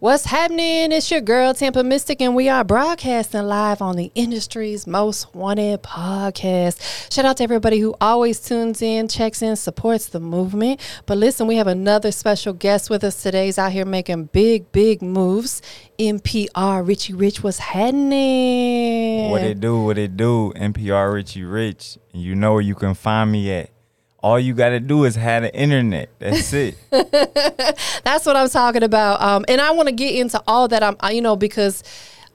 What's happening? It's your girl Tampa Mystic, and we are broadcasting live on the industry's most wanted podcast. Shout out to everybody who always tunes in, checks in, supports the movement. But listen, we have another special guest with us today. He's out here making big, big moves. NPR Richie Rich, what's happening? What it do? What it do? NPR Richie Rich. You know where you can find me at. All you got to do is have the internet. That's it. That's what I'm talking about. Um, and I want to get into all that. I'm, you know, because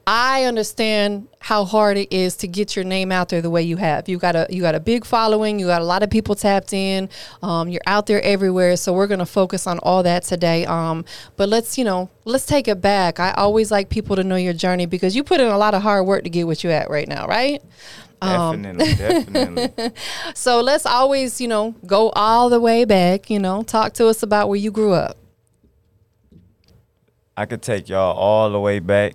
I understand how hard it is to get your name out there the way you have. You got a you got a big following. You got a lot of people tapped in. Um, you're out there everywhere. So we're gonna focus on all that today. Um, but let's you know let's take it back. I always like people to know your journey because you put in a lot of hard work to get what you're at right now, right? Definitely, definitely. So let's always, you know, go all the way back, you know, talk to us about where you grew up. I could take y'all all the way back.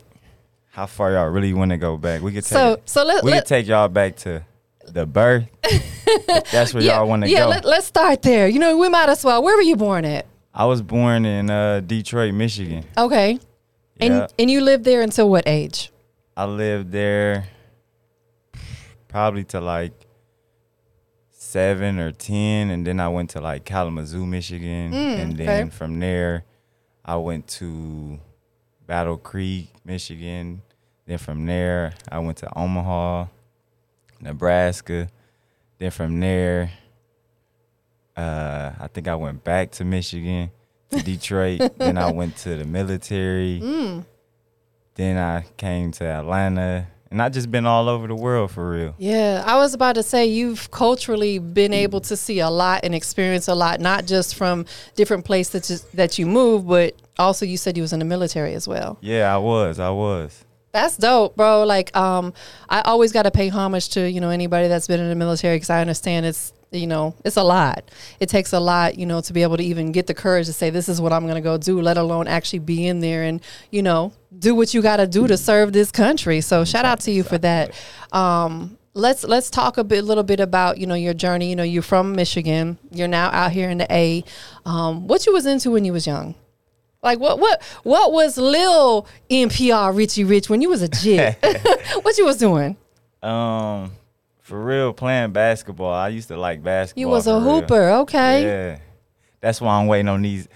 How far y'all really want to go back? We could take So so let, we let could take y'all back to the birth. That's where yeah, y'all want to yeah go. let, let's start there. You know, we might as well. Where were you born at? I was born in uh, Detroit, Michigan. Okay. And Yeah. and you lived there until what age? I lived there probably to like seven or ten, and then I went to like Kalamazoo, Michigan, and then Mm, okay. from there I went to Battle Creek, Michigan. Then from there I went to Omaha, Nebraska. Then from there, uh, I think I went back to Michigan, to Detroit. then I went to the military. Mm. Then I came to Atlanta, and I just been all over the world for real. Yeah, I was about to say you've culturally been able to see a lot and experience a lot, not just from different places that you, that you move, but also you said you was in the military as well. Yeah, I was, I was. That's dope, bro. Like, um, I always got to pay homage to you know anybody that's been in the military because I understand it's you know it's a lot. It takes a lot, you know, to be able to even get the courage to say this is what I'm gonna go do, let alone actually be in there and you know do what you got to do to serve this country. So shout out to you for that. Um, let's let's talk a bit, little bit about you know your journey. You know, you're from Michigan. You're now out here in the A. Um, what you was into when you was young? Like what what what was Lil NPR Richie Rich when you was a jit? what you was doing? Um, for real, playing basketball. I used to like basketball. You was a for real. hooper, okay? Yeah, that's why I'm waiting on these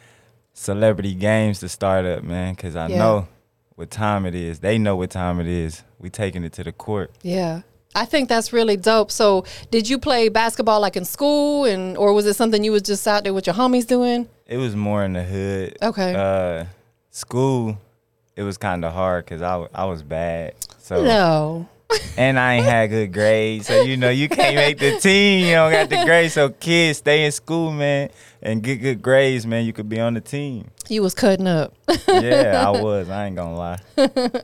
celebrity games to start up, man. Cause I Yeah. know what time it is. They know what time it is. We taking it to the court. Yeah. I think that's really dope. So, did you play basketball like in school and or was it something you was just out there with your homies doing? It was more in the hood. Okay. Uh, school, it was kind of hard because I, I was bad. So No. and I ain't had good grades. So you know you can't make the team. You don't got the grades. So kids, stay in school, man, and get good grades, man. You could be on the team. You was cutting up. Yeah, I was. I ain't gonna lie.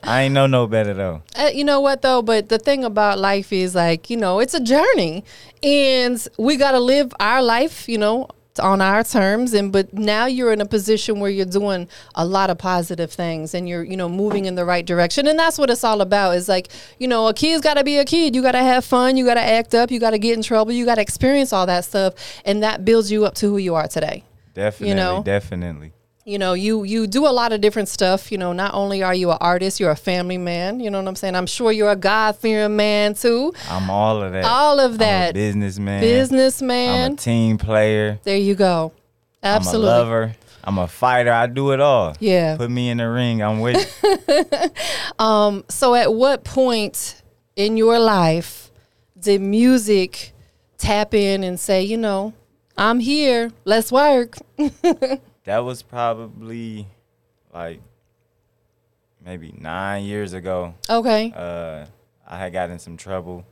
I ain't know no better though. Uh, you know what though? But the thing about life is like, you know, it's a journey and we got to live our life, you know, on our terms and but now you're in a position where you're doing a lot of positive things and you're you know moving in the right direction and that's what it's all about is like you know a kid's got to be a kid you got to have fun you got to act up you got to get in trouble you got to experience all that stuff and that builds you up to who you are today Definitely, you know? definitely. You know you you do a lot of different stuff you know not only are you an artist you're a family man you know what i'm saying i'm sure you're a god-fearing man too I'm all of that. all of I'm that businessman. I'm businessman a team player. there you go absolutely I'm a lover. I'm a fighter. I do it all. Yeah. Put me in the ring. I'm with. it. Um, so at what point in your life did music tap in and say you know i'm here let's work that was probably like maybe nine years ago. okay uh, I had got in some trouble,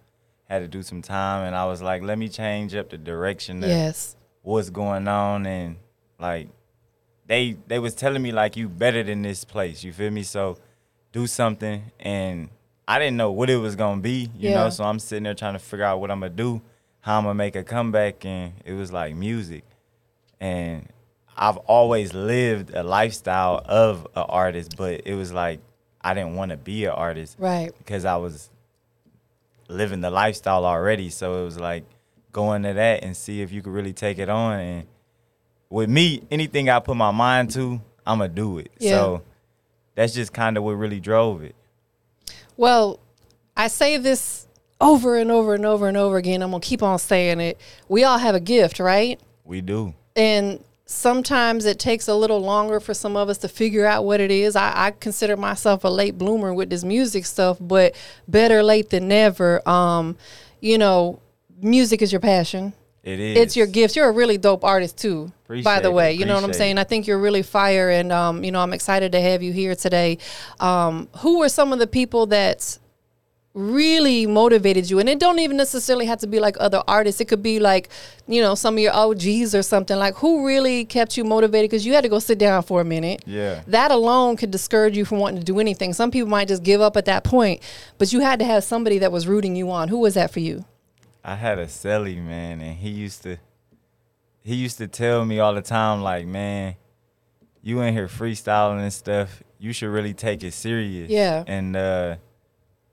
had to do some time, and I was like, let me change up the direction of yes what's going on, and like they they was telling me like you better than this place, you feel me? So do something, and I didn't know what it was gonna be, you Yeah. know. So I'm sitting there trying to figure out what I'm gonna do, how I'm gonna make a comeback, and it was like music, and I've always lived a lifestyle of an artist, but it was like I didn't want to be an artist right because I was living the lifestyle already. So it was like going to that and see if you could really take it on. And with me, anything I put my mind to, I'ma do it. Yeah. So that's just kind of what really drove it. Well, I say this over and over and over and over again. I'm gonna keep on saying it. We all have a gift, right? We do. And sometimes it takes a little longer for some of us to figure out what it is. I, I consider myself a late bloomer with this music stuff, but better late than never. Um, you know, music is your passion. It is. It's your gifts. You're a really dope artist too. by Appreciate the it, way, you know what I'm saying. it. I think you're really fire, and um, you know I'm excited to have you here today. Um, who were some of the people that really motivated you? And it don't even necessarily have to be like other artists. It could be like you know some of your OGs or something. Like who really kept you motivated? Because you had to go sit down for a minute. Yeah. That alone could discourage you from wanting to do anything. Some people might just give up at that point, but you had to have somebody that was rooting you on. Who was that for you? I had a celly man, and he used to he used to tell me all the time, like, man, you in here freestyling and stuff. You should really take it serious. Yeah. And uh,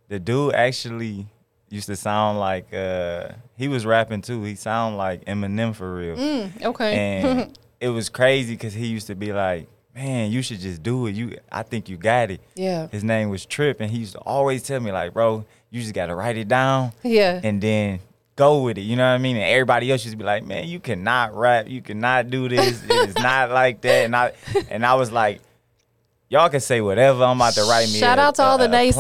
the dude actually used to sound like uh, he was rapping too. He sound like Eminem for real. Mm, okay. And it was crazy because he used to be like, man, you should just do it. You, I think you got it. yeah. His name was Trip, and he used to always tell me like, bro, you just got to write it down Yeah. and then go with it. You know what I mean? And everybody else used to be like, "Man, you cannot rap. You cannot do this. it is not like that." And I and I was like, "Y'all can say whatever. I'm about to write me." Shout a- out to all the a plan."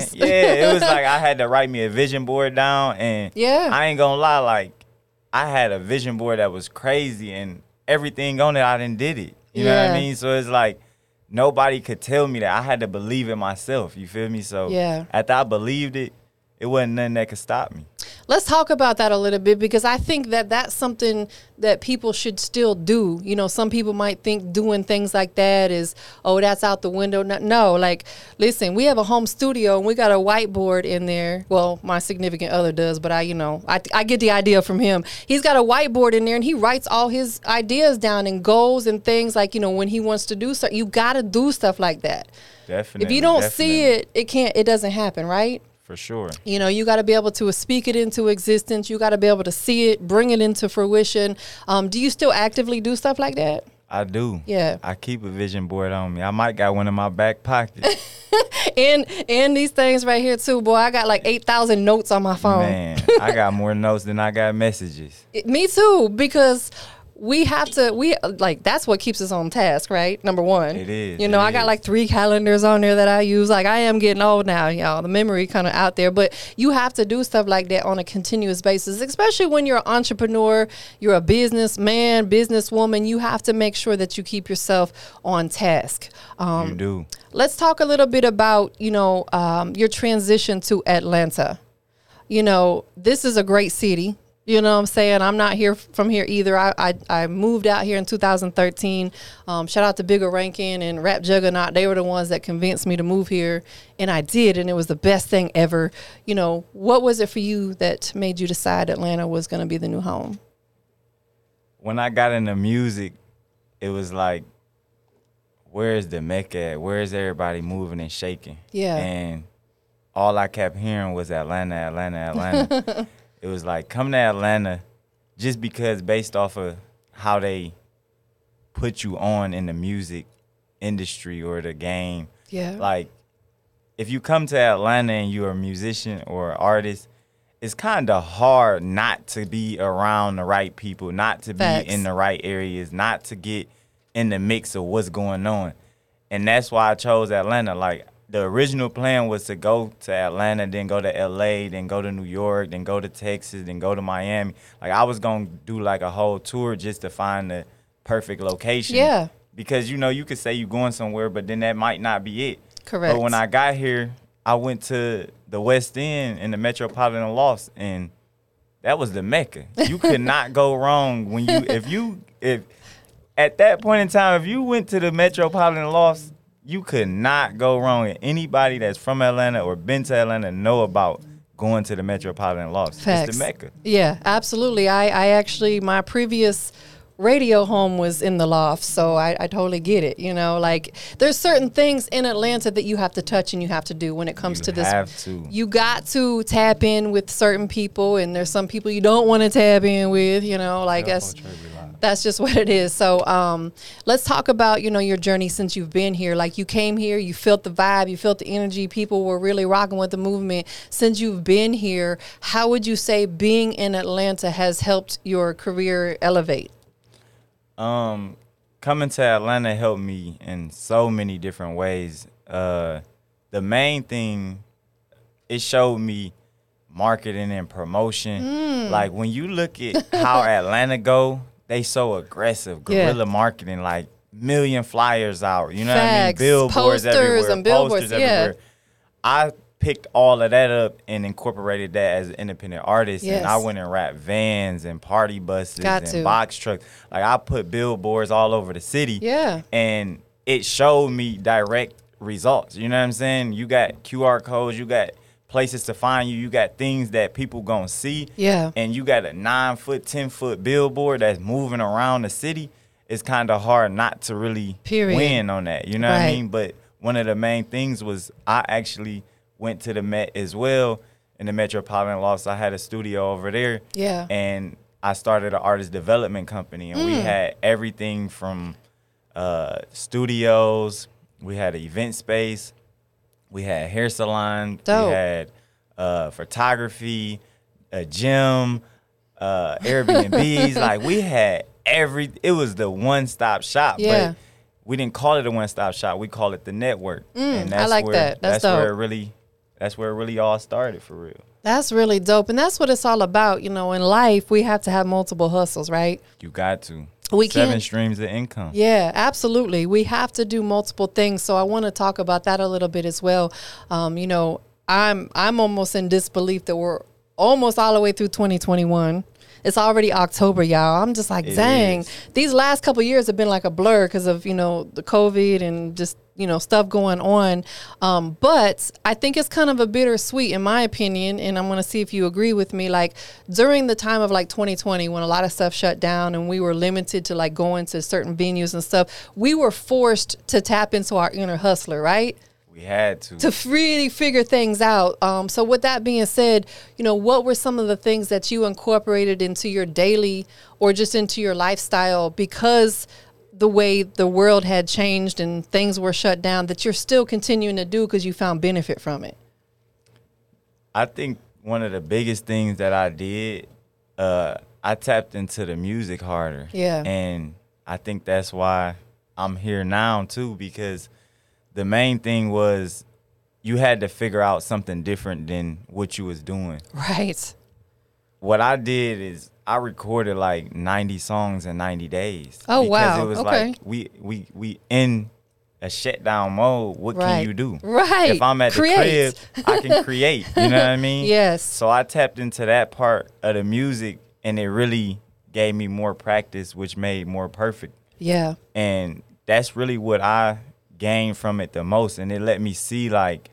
naysayers. Yeah, it was like I had to write me a vision board down, and Yeah. I ain't gonna lie, like I had a vision board that was crazy, and everything on it, I didn't did it. You know what I mean? So it's like. Nobody could tell me that. I had to believe it myself. You feel me? So Yeah. after I believed it, it wasn't nothing that could stop me. Let's talk about that a little bit because I think that that's something that people should still do. You know, some people might think doing things like that is, oh, that's out the window. No, no, like, listen, we have a home studio and we got a whiteboard in there. Well, my significant other does, but I, you know, I, I get the idea from him. He's got a whiteboard in there and he writes all his ideas down and goals and things like, you know, when he wants to do stuff. You got to do stuff like that. Definitely. If you don't see it, it can't, it doesn't happen, right? For sure. You know, you got to be able to speak it into existence. You got to be able to see it, bring it into fruition. Um, do you still actively do stuff like that? I do. Yeah. I keep a vision board on me. I might got one in my back pocket. And and these things right here too, boy. I got like eight thousand notes on my phone. Man, I got more notes than I got messages. It- me too, because we have to. We like that's what keeps us on task, right? Number one. It is, You know, I got like three calendars on there that I use. Like I am getting old now, y'all. The memory kind of out there, but you have to do stuff like that on a continuous basis, especially when you're an entrepreneur, you're a businessman, businesswoman. You have to make sure that you keep yourself on task. Um, you do. Let's talk a little bit about you know um, your transition to Atlanta. You know, this is a great city. You know what I'm saying? I'm not here from here either. I I, I moved out here in 2013. Um, shout out to Bigga Rankin and Rap Juggernaut. They were the ones that convinced me to move here, and I did, and it was the best thing ever. You know, what was it for you that made you decide Atlanta was going to be the new home? When I got into music, it was like, where's the Mecca at? Where's everybody moving and shaking? Yeah. And all I kept hearing was Atlanta, Atlanta, Atlanta. it was like, come to Atlanta just because based off of how they put you on in the music industry or the game. Yeah. like if you come to Atlanta and you're a musician or artist, it's kind of hard not to be around the right people, not to be in the right areas, not to get in the mix of what's going on. And that's why I chose Atlanta. Like the original plan was to go to Atlanta, then go to LA, then go to New York, then go to Texas, then go to Miami. Like I was going to do like a whole tour just to find the perfect location. Yeah. Because you know, you could say you're going somewhere, but then that might not be it. Correct. But when I got here, I went to the West End in the Metropolitan Loft, and that was the mecca. You could not go wrong when you if you if at that point in time if you went to the Metropolitan Loft, you could not go wrong. And anybody that's from Atlanta or been to Atlanta know about going to the Metropolitan Loft. Facts. It's the mecca. Yeah, absolutely. I, I actually my previous radio home was in the loft, so I, I totally get it. You know, like there's certain things in Atlanta that you have to touch and you have to do when it comes You to this. have to. You got to tap in with certain people, and there's some people you don't want to tap in with. You know, like that's That's just what it is. So um, let's talk about you know your journey since you've been here. Like you came here, you felt the vibe, you felt the energy. People were really rocking with the movement. Since you've been here, how would you say being in Atlanta has helped your career elevate? Um, coming to Atlanta helped me in so many different ways. Uh, the main thing, it showed me marketing and promotion. Mm. Like when you look at how Atlanta go, they so aggressive, Yeah. guerrilla marketing, like million flyers out. You know what I mean? Billboards Posters everywhere, and billboards, posters yeah. everywhere. I picked all of that up and incorporated that as an independent artist, and I went and wrapped vans and party buses Got and to. box trucks. Like I put billboards all over the city Yeah. and it showed me direct results. You know what I'm saying? You got QR codes, you got places to find you, you got things that people gonna see. Yeah. And you got a nine foot, ten foot billboard that's moving around the city. It's kind of hard not to really Period. win on that. You know what I mean? But one of the main things was I actually went to the Met as well in the Metropolitan Loft. I had a studio over there Yeah. and I started an artist development company, and Mm. we had everything from uh, studios. We had an event space. We had hair salon. Dope. We had uh, photography, a gym, uh, Airbnbs. like we had every. It was the one stop shop. Yeah. But we didn't call it a one stop shop. We call it the network. Mm, I like where, that. That's where dope. it really. That's where it really all started for real. That's really dope. And that's what it's all about. You know, in life, we have to have multiple hustles, right? You got to. We 7 can't- streams of income. Yeah, absolutely. We have to do multiple things. So I want to talk about that a little bit as well. Um, you know, I'm I'm almost in disbelief that we're almost all the way through 2021. It's already October, y'all. I'm just like, It dang. is. These last couple years have been like a blur because of you know the COVID and just you know stuff going on. Um, but I think it's kind of a bittersweet, in my opinion, and I'm going to see if you agree with me. Like during the time of like 2020, when a lot of stuff shut down and we were limited to like going to certain venues and stuff, we were forced to tap into our inner hustler, right? We had to. to really figure things out. Um, so, with that being said, you know, what were some of the things that you incorporated into your daily or just into your lifestyle because the way the world had changed and things were shut down that you're still continuing to do because you found benefit from it? I think one of the biggest things that I did, uh, I tapped into the music harder. Yeah. And I think that's why I'm here now too, because the main thing was you had to figure out something different than what you was doing. Right. What I did is I recorded like 90 songs in 90 days. Oh, because wow. It was Okay. like we we we in a shutdown mode. What Right. can you do? Right. If I'm at Create. the crib, I can create. You know what I mean? Yes. So I tapped into that part of the music, and it really gave me more practice, which made more perfect. Yeah. And that's really what I gained from it the most. And it let me see like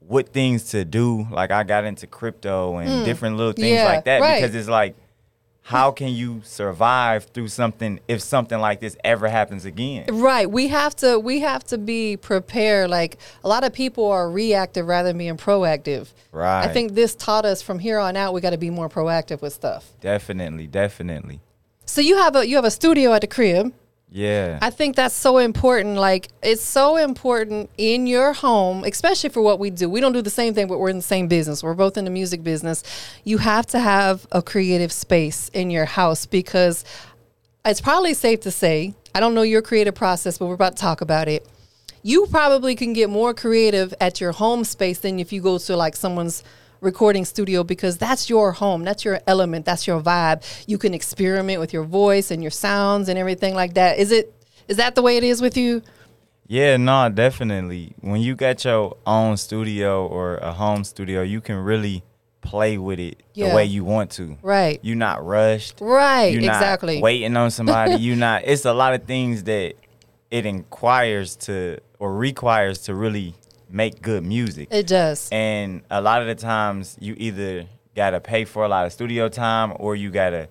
what things to do. Like I got into crypto and mm. different little things. Yeah, like that right. because it's like, how can you survive through something if something like this ever happens again? Right. We have to we have to be prepared. Like a lot of people are reactive rather than being proactive. Right. I think this taught us from here on out we got to be more proactive with stuff. Definitely, definitely. So you have a you have a studio at the crib. Yeah. I think that's so important. Like it's so important in your home, especially for what we do. We don't do the same thing, but we're in the same business. We're both in the music business. You have to have a creative space in your house because it's probably safe to say, I don't know your creative process, but we're about to talk about it. You probably can get more creative at your home space than if you go to like someone's recording studio because that's your home, that's your element, that's your vibe. You can experiment with your voice and your sounds and everything like that. Is it is that the way it is with you? Yeah, no, definitely. When you got your own studio or a home studio, you can really play with it Yeah. the way you want to. Right. You're not rushed. Right, You're not exactly. waiting on somebody. you're not. It's a lot of things that it inquires to or requires to really make good music. It does. And a lot of the times, you either gotta pay for a lot of studio time, or you gotta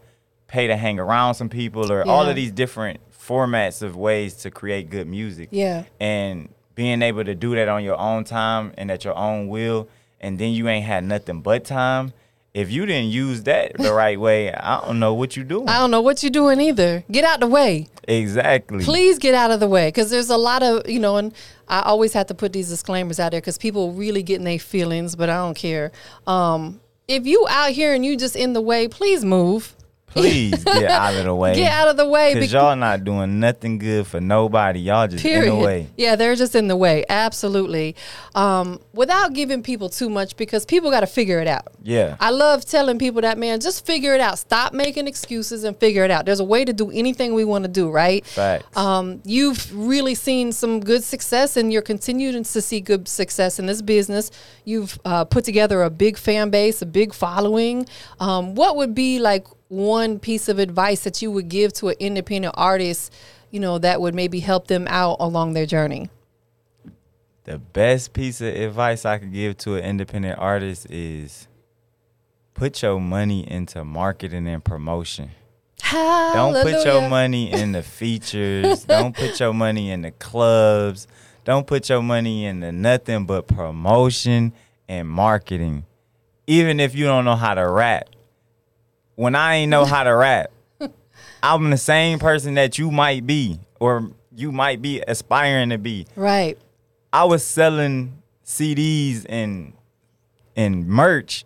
pay to hang around some people, or all of these different formats of ways to create good music. Yeah. And being able to do that on your own time and at your own will, and then you ain't had nothing but time, if you didn't use that the right way, I don't know what you're doing. I don't know what you're doing either. Get out the way. exactly. Please get out of the way because there's a lot of, you know, and I always have to put these disclaimers out there because people really get in their feelings, but I don't care. Um, if you out here and you just in the way, please move. Please get out of the way. Get out of the way. Cause y'all not doing nothing good for nobody. Y'all just Period. in the way. Yeah, they're just in the way. Absolutely. Um, without giving people too much because people got to figure it out. Yeah. I love telling people that, man, just figure it out. Stop making excuses and figure it out. There's a way to do anything we want to do, right? Facts. Um, you've really seen some good success and you're continuing to see good success in this business. You've uh, put together a big fan base, a big following. Um, what would be like one piece of advice that you would give to an independent artist, you know, that would maybe help them out along their journey? the best piece of advice I could give to an independent artist is put your money into marketing and promotion. Don't put your money in the features. Don't put your money in the clubs. Don't put your money into nothing but promotion and marketing. Even if you don't know how to rap. When I ain't know how to rap, I'm the same person that you might be or you might be aspiring to be. Right. I was selling CDs and and merch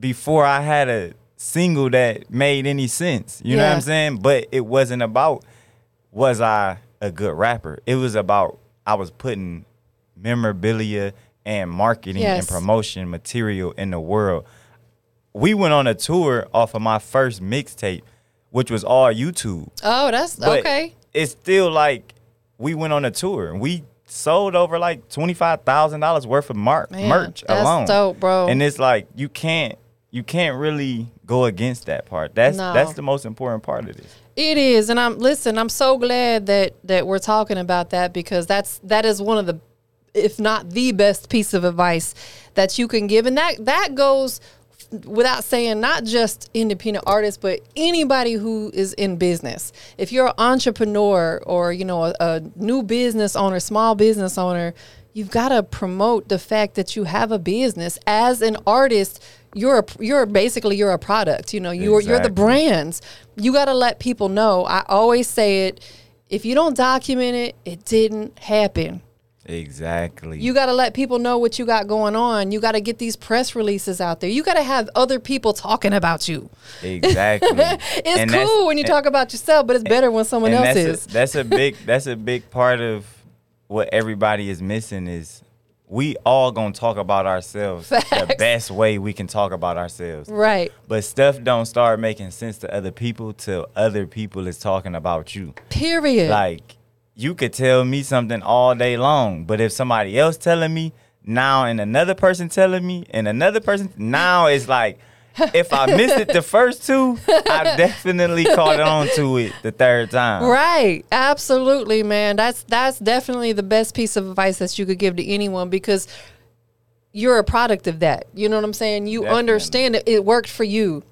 before I had a single that made any sense. You know what I'm saying? But it wasn't about was I a good rapper. It was about I was putting memorabilia and marketing and promotion material in the world. We went on a tour off of my first mixtape, which was all YouTube. Oh, that's But okay. It's still like we went on a tour and we sold over like twenty five thousand dollars worth of mar- Man, merch that's alone. dope, bro. And it's like you can't you can't really go against that part. That's No. that's the most important part of this. It is, and I'm listen. I'm so glad that that we're talking about that because that's that is one of the, if not the best piece of advice that you can give, and that that goes without saying not just independent artists but anybody who is in business. If you're an entrepreneur or you know a, a new business owner small business owner you've got to promote the fact that you have a business. As an artist you're a, you're basically you're a product you know you're you're the brands. You got to let people know. I always say it if you don't document it it didn't happen Exactly. you got to let people know what you got going on. You got to get these press releases out there. You got to have other people talking about you. exactly. It's And cool when you and- talk about yourself, but it's better when someone else that's is. A, that's a big that's a big part of what everybody is missing is we all gonna talk about ourselves the best way we can talk about ourselves. right. But stuff don't start making sense to other people till other people is talking about you. Period. Like you could tell me something all day long, but if somebody else telling me now and another person telling me and another person now it's like if I missed it the first two, I definitely caught on to it the third time. Right. Absolutely, man. That's that's definitely the best piece of advice that you could give to anyone because you're a product of that. You know what I'm saying? You Definitely. understand it, it worked for you.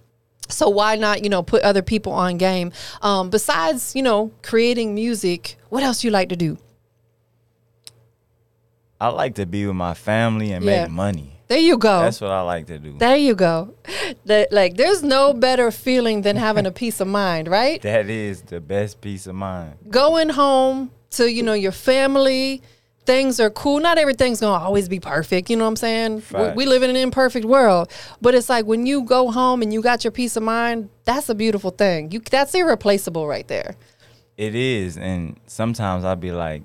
So why not, you know, put other people on game? Um, besides, you know, creating music, what else you like to do? I like to be with my family and Yeah. make money. There you go. That's what I like to do. there you go. That like there's no better feeling than having a peace of mind, right? that is the best peace of mind. going home to you know your family things are cool not everything's gonna always be perfect you know what i'm saying we, we live in an imperfect world but it's like when you go home and you got your peace of mind that's a beautiful thing you that's irreplaceable right there It is, and sometimes I'd be like,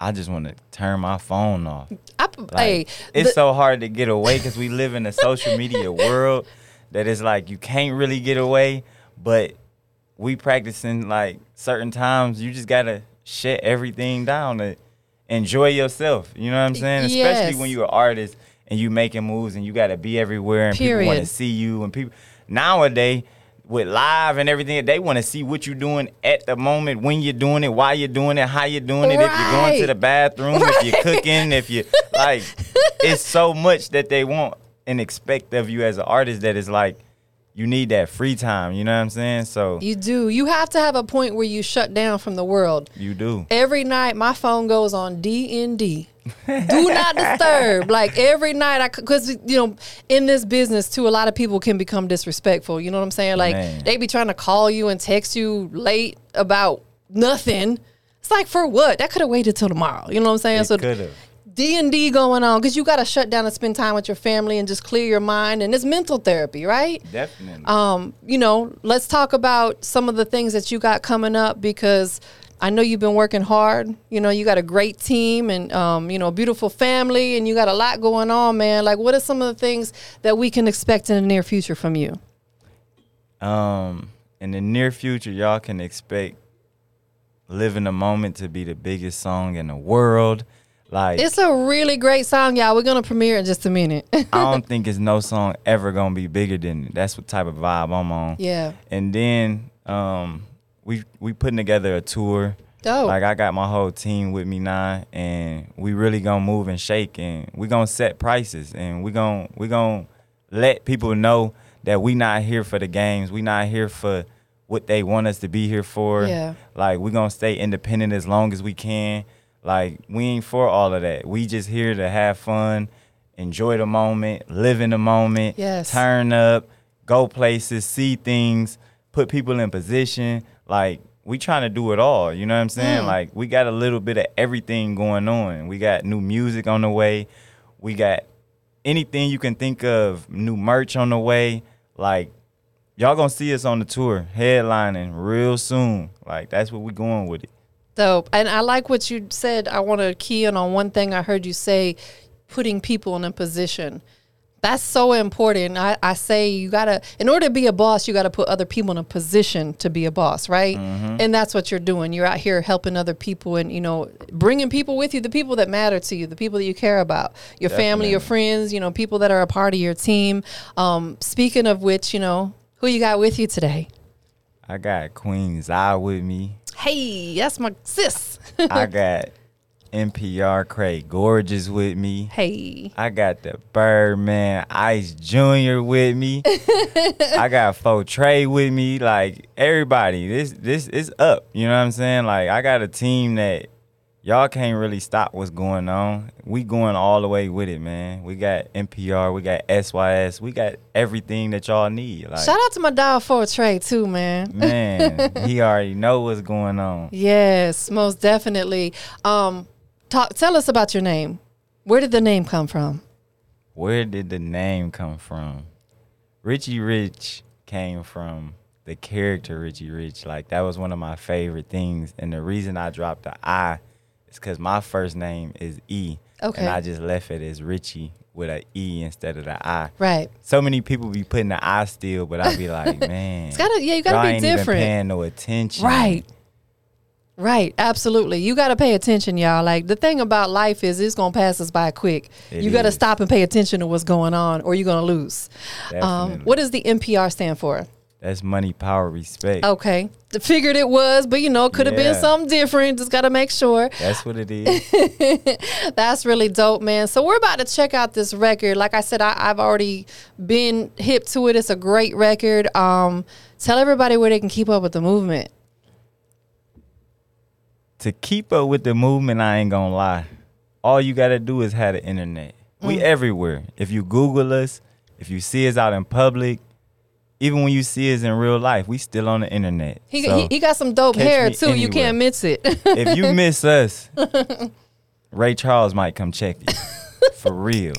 I just want to turn my phone off. I, Like, hey it's the- so hard to get away because we live in a social media world that is like you can't really get away. But we practicing like certain times. You just gotta shut everything down enjoy yourself. You know what I'm saying? Especially when you're an artist and you making moves and you gotta be everywhere and people want to see you and people nowadays. With live and everything, they want to see what you're doing at the moment, when you're doing it, why you're doing it, how you're doing it, if you're going to the bathroom, if you're cooking, if you like it's so much that they want and expect of you as an artist that is like you need that free time, you know what I'm saying? So you do you have to have a point where you shut down from the world you do. every night my phone goes on d&d Do not disturb. Like every night, I because you know in this business too, a lot of people can become disrespectful. You know what I'm saying? Like Man. they be trying to call you and text you late about nothing. It's like for what? That could have waited till tomorrow. You know what I'm saying? It so could have. D and D going on because you got to shut down and spend time with your family and just clear your mind. And it's mental therapy, right? Definitely. um, you know, let's talk about some of the things that you got coming up because I know you've been working hard. You know, you got a great team and um, you know, a beautiful family, and you got a lot going on, man. Like, what are some of the things that we can expect in the near future from you? Um, in the near future, y'all can expect "Live in the Moment" to be the biggest song in the world. Like, It's a really great song, y'all. We're gonna premiere in just a minute. I don't think it's no song ever gonna be bigger than it. That's what type of vibe I'm on. yeah, And then, um, we we putting together a tour. dope. Like I got my whole team with me now, and we really gonna move and shake, and we gonna set prices, and we gonna we gonna let people know that we not here for the games. We not here for what they want us to be here for. Yeah. Like we gonna stay independent as long as we can. Like we ain't for all of that. We just here to have fun, enjoy the moment, live in the moment, Yes. turn up, go places, see things, put people in position. Like we trying to do it all. You know what I'm saying? Mm. Like we got a little bit of everything going on. We got new music on the way. We got anything you can think of, new merch on the way. Like y'all gonna see us on the tour, headlining real soon. Like that's what we going with it. Dope. And I like what you said. I want to key in on one thing I heard you say putting people in a position. That's so important. I, I say you got to, in order to be a boss, you got to put other people in a position to be a boss, right? And that's what you're doing. You're out here helping other people and, you know, bringing people with you, the people that matter to you, the people that you care about, your family, your friends, you know, people that are a part of your team. Um, speaking of which, you know, who you got with you today? I got Queen Zai with me. Hey, that's my sis. I got NPR Craig Gorgeous with me. hey. I got the Birdman Ice Jr. with me. I got Fo Trey with me. Like everybody, this this is up. You know what I'm saying? Like I got a team that y'all can't really stop what's going on. We going all the way with it, man. We got NPR, we got SYS, we got everything that y'all need. Like Shout out to my dog Fo Trey too, man. man, he already know what's going on. Yes, most definitely. Um, talk. Tell us about your name. Where did the name come from? Where did the name come from? Richie Rich came from the character Richie Rich. Like that was one of my favorite things. And the reason I dropped the I because my first name is E. Okay. And I just left it as Richie with a E instead of the I. Right. So many people be putting the I still, but I be like, man, It's gotta. Yeah, you gotta be ain't even different. paying no attention. Right. Right, absolutely. You got to pay attention, y'all. Like the thing about life is it's going to pass us by quick. It you got to stop and pay attention to what's going on or you're going to lose. Um, what does the NPR stand for? That's money, power, respect. Okay. Figured it was, but you know, could have been something different. Just got to make sure. That's what it is. That's really dope, man. So we're about to check out this record. Like I said, I, I've already been hip to it. It's a great record. Um, tell everybody where they can keep up with the movement. to keep up with the movement, I ain't gonna lie. All you gotta do is have the internet. Mm. We everywhere. If you Google us, if you see us out in public, even when you see us in real life, we still on the internet. He, So, he, he got some dope hair too. You can't miss it. if you miss us, Ray Charles might come check you. For real.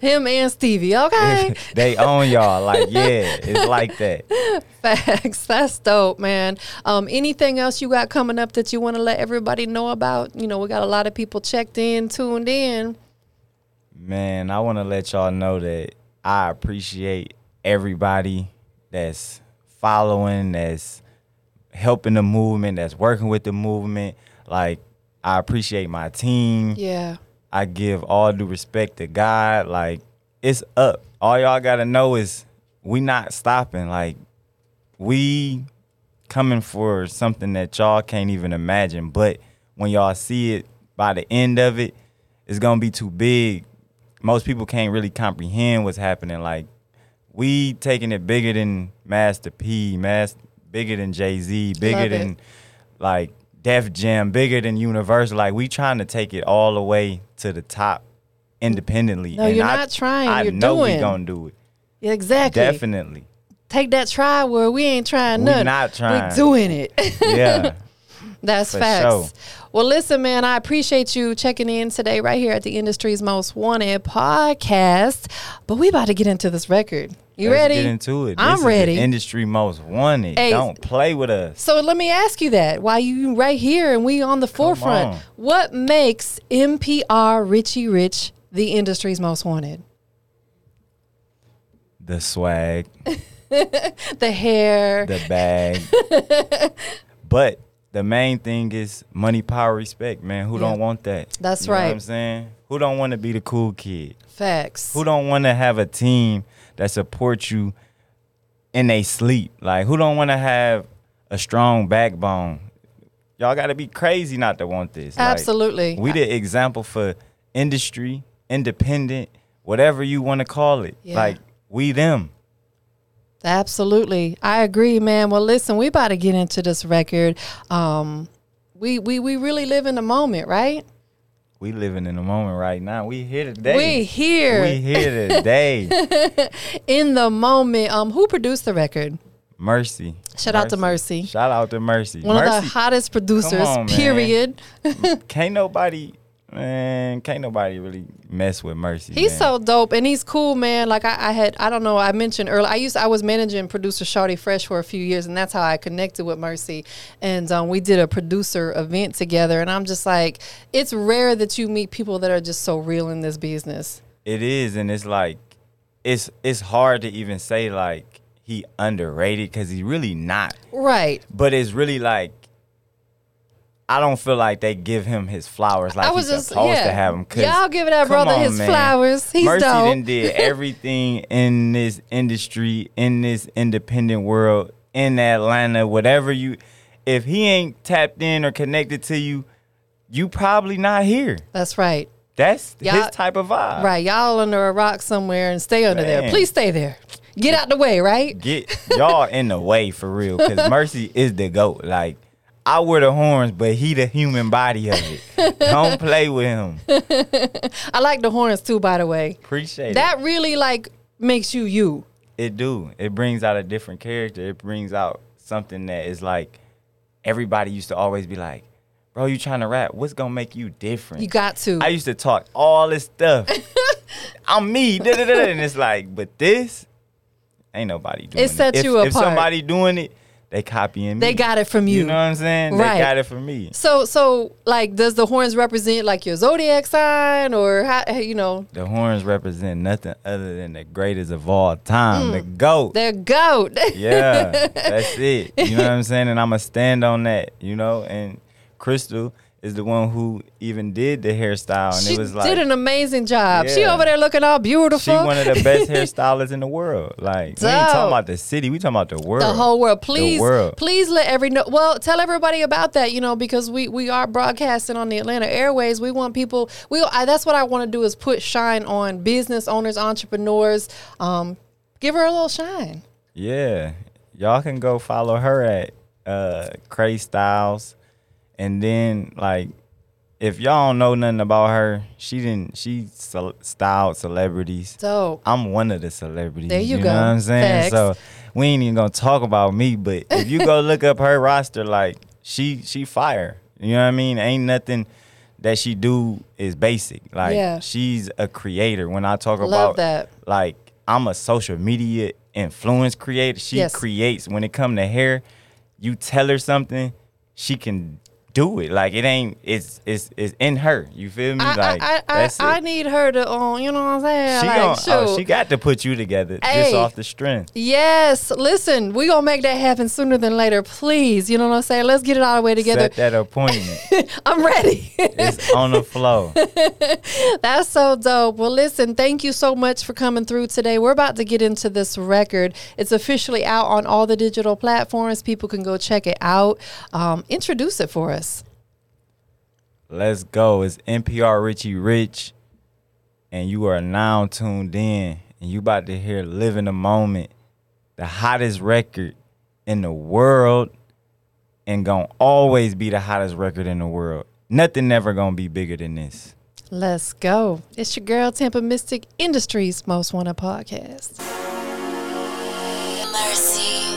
Him and Stevie. Okay. they own y'all. Like, yeah, it's like that. Facts. That's dope, man. Um, anything else you got coming up that you want to let everybody know about? You know, we got a lot of people checked in, tuned in. Man, I want to let y'all know that I appreciate everybody that's following, that's helping the movement, that's working with the movement. Like, I appreciate my team. Yeah. I give all due respect to God. Like, it's up. All y'all got to know is we not stopping. Like, we coming for something that y'all can't even imagine. But when y'all see it by the end of it, it's gonna be too big. Most people can't really comprehend what's happening. Like we taking it bigger than Master P, Master bigger than Jay Z, bigger Love it. than like Def Jam, bigger than Universal. Like we trying to take it all the way to the top independently. No, And you're I- not trying, I you're know doing. we gonna do it. Yeah, exactly. Definitely. Take that try where we ain't trying nothing. We nothing. not trying. We doing it. Yeah. That's For facts. sure. Well, listen, man, I appreciate you checking in today right here at the industry's most wanted podcast. But we about to get into this record. You Let's ready? Get into it. I'm This is the ready. industry most wanted. Hey. Don't play with us. So let me ask you that Why you right here and we on the forefront. on. What makes NPR Richie Rich the industry's most wanted? The swag, The hair. the bag. but the main thing is money, power, respect, man. Who Yeah. don't want that? That's You know right. what I'm saying? Who don't want to be the cool kid? Facts. Who don't want to have a team that supports you in they sleep? Like who don't want to have a strong backbone? Y'all got to be crazy not to want this. Like, Absolutely. we the example for industry, independent, whatever you want to call it. Yeah. Like we them. Absolutely. I agree, man. Well, listen, we about to get into this record. Um, we, we, we really live in the moment, right? We living in the moment right now. We here today. We here We here today. in the moment. Um, who produced the record? Mercy. Shout out to Mercy. Shout out to Mercy. One of the hottest producers, on, period. can't nobody man, can't nobody really mess with Mercy. He's man. so dope and he's cool, man. Like I, I had, I don't know, I mentioned earlier, I used, I was managing producer Shawty Fresh for a few years, and that's how I connected with Mercy. And um, we did a producer event together, and I'm just like, it's rare that you meet people that are just so real in this business. It is, and it's like it's it's hard to even say like he underrated because he really not. Right. But it's really like I don't feel like they give him his flowers like I was he's just supposed yeah. to have him. Y'all give that brother on, his man. flowers. He's Mercy dope. done did everything in this industry, in this independent world, in Atlanta, whatever you. If he ain't tapped in or connected to you, you probably not here. That's right. That's Y'all- his type of vibe. Right. Y'all under a rock somewhere and stay under there. Please stay there. Get out the way, right? Get y'all in the way for real, because Mercy is the goat. Like I wear the horns, but he the human body of it. Don't play with him. I like the horns too, by the way. Appreciate it. That really like makes you you. it. It do. It brings out a different character. It brings out something that is like everybody used to always be like, "Bro, you trying to rap? What's gonna make you different?" You got to. I used to talk all this stuff. I'm me, da, da, da, and it's like, but this ain't nobody doing It sets If- you If apart. somebody doing it, they copying me. They got it from you. You know what I'm saying? Right. They got it from me. So, so like, does the horns represent like your zodiac sign, or how you know The horns represent nothing other than the greatest of all time, the mm. GOAT. they're goat? yeah, that's it. You know what I'm saying? And I'm going to stand on that, you know? And Crystal is the one who even did the hairstyle. And she it was like, did an amazing job. She over there looking all beautiful. she one of the best hairstylists in the world. Like, we ain't talking about the city, we talking about the world. the whole world. Please, world. please let every know. Well, tell everybody about that. You know, because we we are broadcasting on the Atlanta Airways. We want people. We I, that's what I want to do is put shine on business owners, entrepreneurs. Um, give her a little shine. Yeah. Y'all can go follow her at uh Cray Styles. And then like if y'all don't know nothing about her, she didn't she styled celebrities. So I'm one of the celebrities. There you know go. what I'm saying? Facts. So we ain't even gonna talk about me, but if you go look up her roster, like she she fire. You know what I mean? Ain't nothing that she do is basic. Like Yeah. she's a creator. When I talk Love about that. like I'm a social media influence creator. She Yes. creates when it come to hair, you tell her something, she can do it. Like it ain't it's it's it's in her. You feel me? I, like I, I, that's I, I need her to, um, you know what I'm saying? she like, gon- oh, she got to put you together Hey. just off the strength. Yes, listen, we gonna make that happen sooner than later, please. You know what I'm saying? Let's get it all the way together. Set that appointment. I'm ready. it's on the flow. That's so dope. Well, listen, thank you so much for coming through today. We're about to get into this record. It's officially out on all the digital platforms. People can go check it out. Um, introduce it for us. Let's go. It's NPR Richie Rich, and you are now tuned in, and you about to hear "Live in the Moment," the hottest record in the world, and gonna always be the hottest record in the world. Nothing never gonna be bigger than this. Let's go. It's your girl, Tampa Mystic Industries Most Wanted Podcast. Mercy.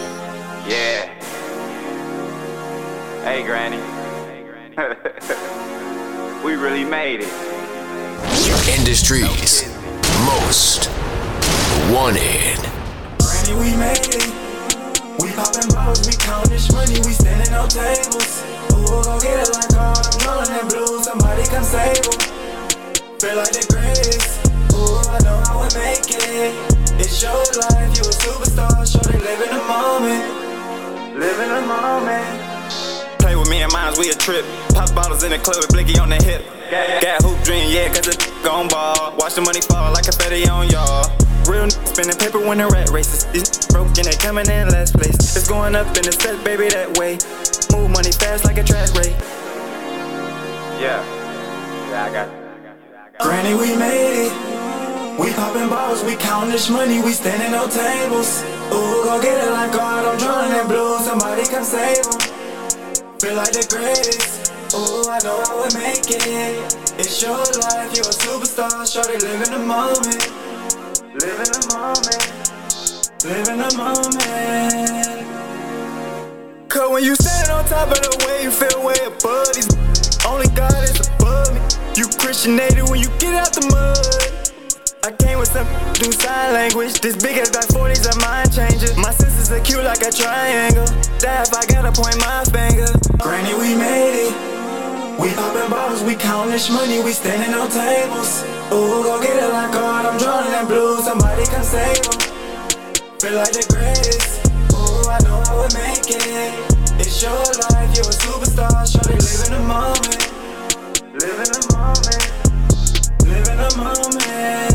Yeah. Hey, Granny. Hey, Granny. we really made it. Industries Most Wanted. Granny, we made it. We poppin' bottles, we countin' this money, we standing on tables. Ooh, go get it like all I'm rolling that blue. Somebody come save 'em. Feel like the greatest. Ooh, I know how we make it. It's your life, you a superstar. Shorty, live in the moment. Live in the moment. Me and mines, we a trip. Pop bottles in the club with Blicky on the hip. Got hoop dream, yeah, cause it gon' ball. Watch the money fall like confetti on y'all. Real n- spinning paper when the rat races. These n- broken, they coming in last place. It's going up in the set, baby, that way. Move money fast like a track race. Yeah. Yeah, I got you. Granny, we made it. We poppin' bottles, we countin' this money, we standing on tables. Ooh, go get it like God, I'm drowning in blue. Somebody come save 'em. Feel like the greatest. Oh, I know I we make it. It's your life, you're a superstar. Shorty, live in the moment. Live in the moment. Live in the moment. Cause when you standing on top of the wave, you feel way above these. Only God is above me. You Christianated when you get out the mud. I came with some do sign language. This big ass got 40s a mind changer. My it's a cute like a triangle. That if I gotta point my finger. Granny, we made it. We poppin' bottles, we countin' this money, we standin' on tables. Ooh, go get it like card. I'm drowning in blue. Somebody can save em. Feel like the greatest. Ooh, I know I would make it. It's your life, you're a superstar. Shorty, live in the moment. Live in the moment. Live in the moment.